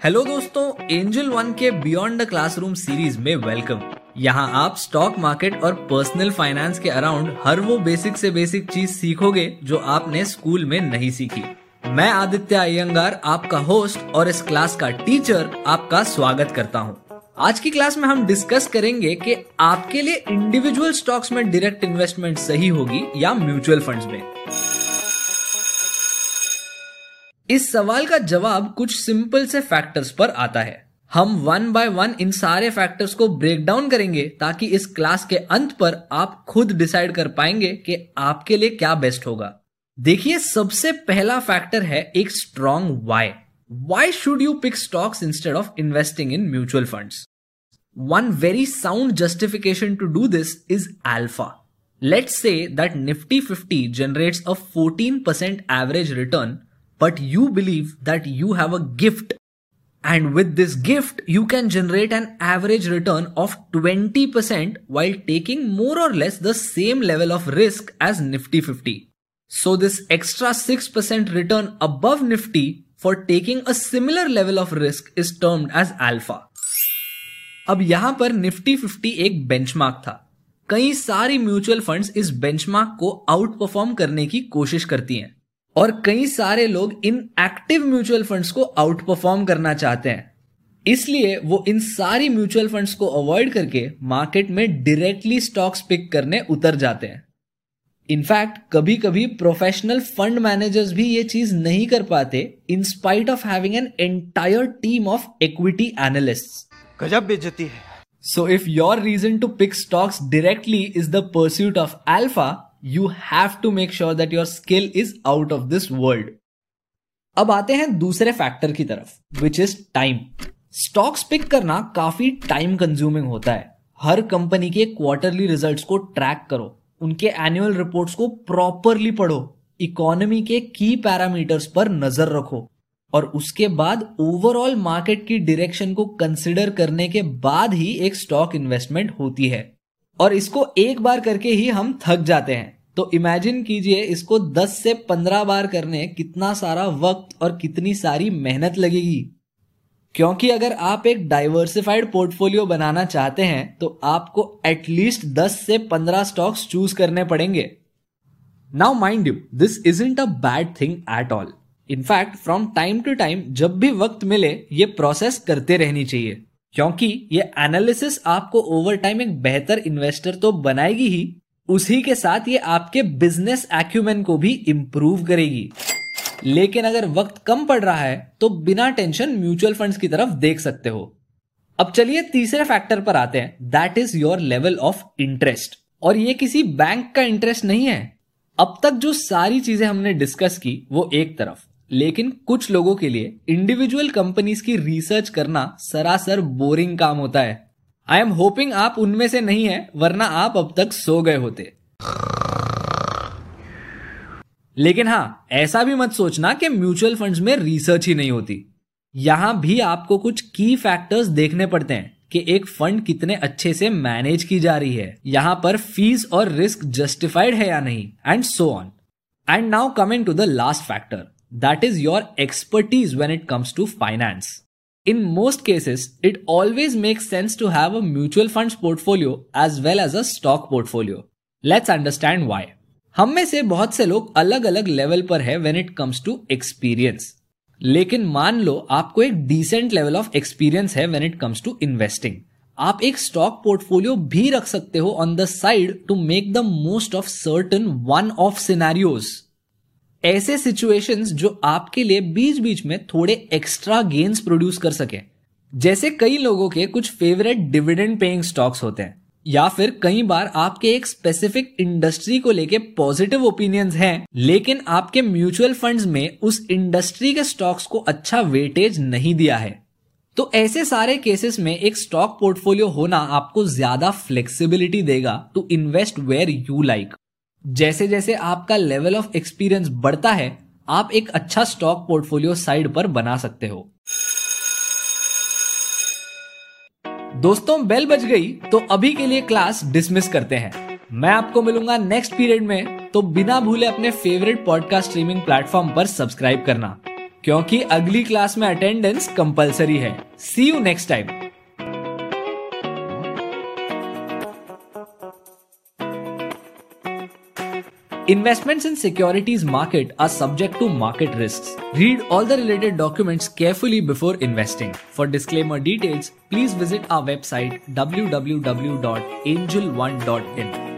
Hello दोस्तों angel one के beyond the classroom series में वेलकम यहाँ आप स्टॉक मार्केट और पर्सनल फाइनेंस के अराउंड हर वो बेसिक से बेसिक चीज़ सीखोगे जो आपने स्कूल में नहीं सीखी. मैं आदित्य अयंगार, आपका होस्ट और इस क्लास का टीचर आपका स्वागत करता हूँ. आज की क्लास में हम डिस्कस करेंगे कि आपके लिए इंडिविजुअल स्टॉक्स में डायरेक्ट इन्वेस्टमेंट सही होगी या म्यूचुअल फंड्स में. इस सवाल का जवाब कुछ सिंपल से फैक्टर्स पर आता है। हम वन बाय वन इन सारे फैक्टर्स को ब्रेक डाउन करेंगे ताकि इस क्लास के अंत पर आप खुद डिसाइड कर पाएँगे कि आपके लिए क्या बेस्ट होगा। देखिए, सबसे पहला फैक्टर है एक strong why why should you pick stocks instead of investing in mutual funds one very sound justification to do this is alpha let's say that Nifty fifty generates a 14% average return but you believe that you have a gift. And with this gift, you can generate an average return of 20% while taking more or less the same level of risk as Nifty 50. So this extra 6% return above Nifty for taking a similar level of risk is termed as alpha. अब यहां पर Nifty 50 एक benchmark था कई सारी mutual funds इस benchmark को outperform करने की कोशिश करती हैं और कई सारे लोग इन एक्टिव म्यूचुअल फंड्स को आउट परफॉर्म करना चाहते हैं। इसलिए वो इन सारी म्यूचुअल फंड्स को अवॉइड करके मार्केट में डायरेक्टली स्टॉक्स पिक करने उतर जाते हैं। इनफैक्ट कभी कभी प्रोफेशनल फंड मैनेजर्स भी ये चीज़ नहीं कर पाते in spite of having an entire team of equity analyst गजब बेचती है। So if your reason to pick stocks directly is the pursuit of alpha you have to make sure that your skill is out of this world अब आते हैं दूसरे factor की तरफ़ which is time stocks pick करना काफ़ी time consuming होता है। हर कंपनी के क्वार्टरली रिजल्ट्स को ट्रैक करो। उनके एनुअल रिपोर्ट्स को प्रॉपरली पढ़ो। इकोनॉमी के की पैरामीटर्स पर नज़र रखो। और उसके बाद ओवरऑल मार्केट की डायरेक्शन को कंसिडर करने के बाद ही एक स्टॉक इन्वेस्टमेंट होती है। और इसको एक बार करके ही हम थक जाते हैं। तो इमेजिन कीजिए इसको 10 से 15 बार करने कितना सारा वक्त और कितनी सारी मेहनत लगेगी। क्योंकि अगर आप एक डाइवर्सिफाइड पोर्टफोलियो बनाना चाहते हैं तो आपको एटलीस्ट 10 से 15 स्टॉक्स चूज़ करने पड़ेंगे। Now mind you this isn't a bad thing at all in fact from time to time जब भी वक्त मिले, ये प्रोसेस करते रहनी चाहिए। क्योंकि ये एनालिसिस आपको ओवर टाइम एक बेहतर इन्वेस्टर तो बनाएगी ही, उसी के साथ ये आपके बिज़नेस एक्यूमेन को भी इंप्रूव करेगी। लेकिन अगर वक्त कम पड़ रहा है तो बिना टेंशन म्यूचुअल फंड्स की तरफ़ देख सकते हो। अब चलिए तीसरे फैक्टर पर आते हैं that is your level of interest और ये किसी बैंक का इंटरेस्ट नहीं है। अब तक जो सारी चीज़ें हमने डिस्कस की, वो एक तरफ़। लेकिन कुछ लोगों के लिए इंडिविजुअल कंपनीज़ की रिसर्च करना सरासर बोरिंग काम होता है। आई एम होपिंग आप उनमें से नहीं है, वरना आप अब तक सो गए होते। लेकिन हाँ ऐसा भी मत सोचना कि म्यूचुअल फंड्स में रिसर्च ही नहीं होती। यहाँ भी आपको कुछ की फैक्टर्स देखने पड़ते हैं कि एक फंड कितने अच्छे से मैनेज की जा रही है। यहाँ पर फ़ीस और रिस्क जस्टिफाइड है या नहीं and so on and now coming to the last factor that is your expertise when it comes to finance. In most cases, it always makes sense to have a mutual funds portfolio as well as a stock portfolio. Let's understand why. हम में से बहुत से लोग अलग अलग level पर है when it comes to experience लेकिन मान लो आपको एक डिसेंट लेवल ऑफ़ एक्सपीरियंस है when it comes to investing आप एक स्टॉक पोर्टफोलियो भी रख सकते हो on the side to make the most of certain one of scenarios ऐसे सिचुएशंस जो आपके लिए बीच बीच में थोड़े एक्स्ट्रा गेन्स प्रोड्यूस कर सके। जैसे कई लोगों के कुछ फेवरेट डिविडेंड पेइंग स्टॉक्स होते हैं, या फिर कई बार आपके एक स्पेसिफिक इंडस्ट्री को लेके पॉजिटिव ओपिनियंस हैं, लेकिन आपके म्यूचुअल फंड्स में उस इंडस्ट्री के स्टॉक्स को अच्छा वेटेज नहीं दिया है। तो ऐसे सारे केसेस में एक स्टॉक पोर्टफोलियो होना आपको ज़्यादा फ्लेक्सिबिलिटी देगा to invest where you like जैसे जैसे आपका लेवल ऑफ़ एक्सपीरियंस बढ़ता है, आप एक अच्छा स्टॉक पोर्टफोलियो साइड पर बना सकते हो। दोस्तों बेल बज गई तो अभी के लिए क्लास डिसमिस करते हैं। मैं आपको मिलूँगा नेक्स्ट पीरियड में तो बिना भूले अपने फेवरेट पॉडकास्ट स्ट्रीमिंग प्लेटफॉर्म पर सब्सक्राइब करना, क्योंकि अगली क्लास में अटेंडेंस कंपलसरी है। See you next time Investments in securities market are subject to market risks. Read all the related documents carefully before investing. For disclaimer details, please visit our website www.angel1.in.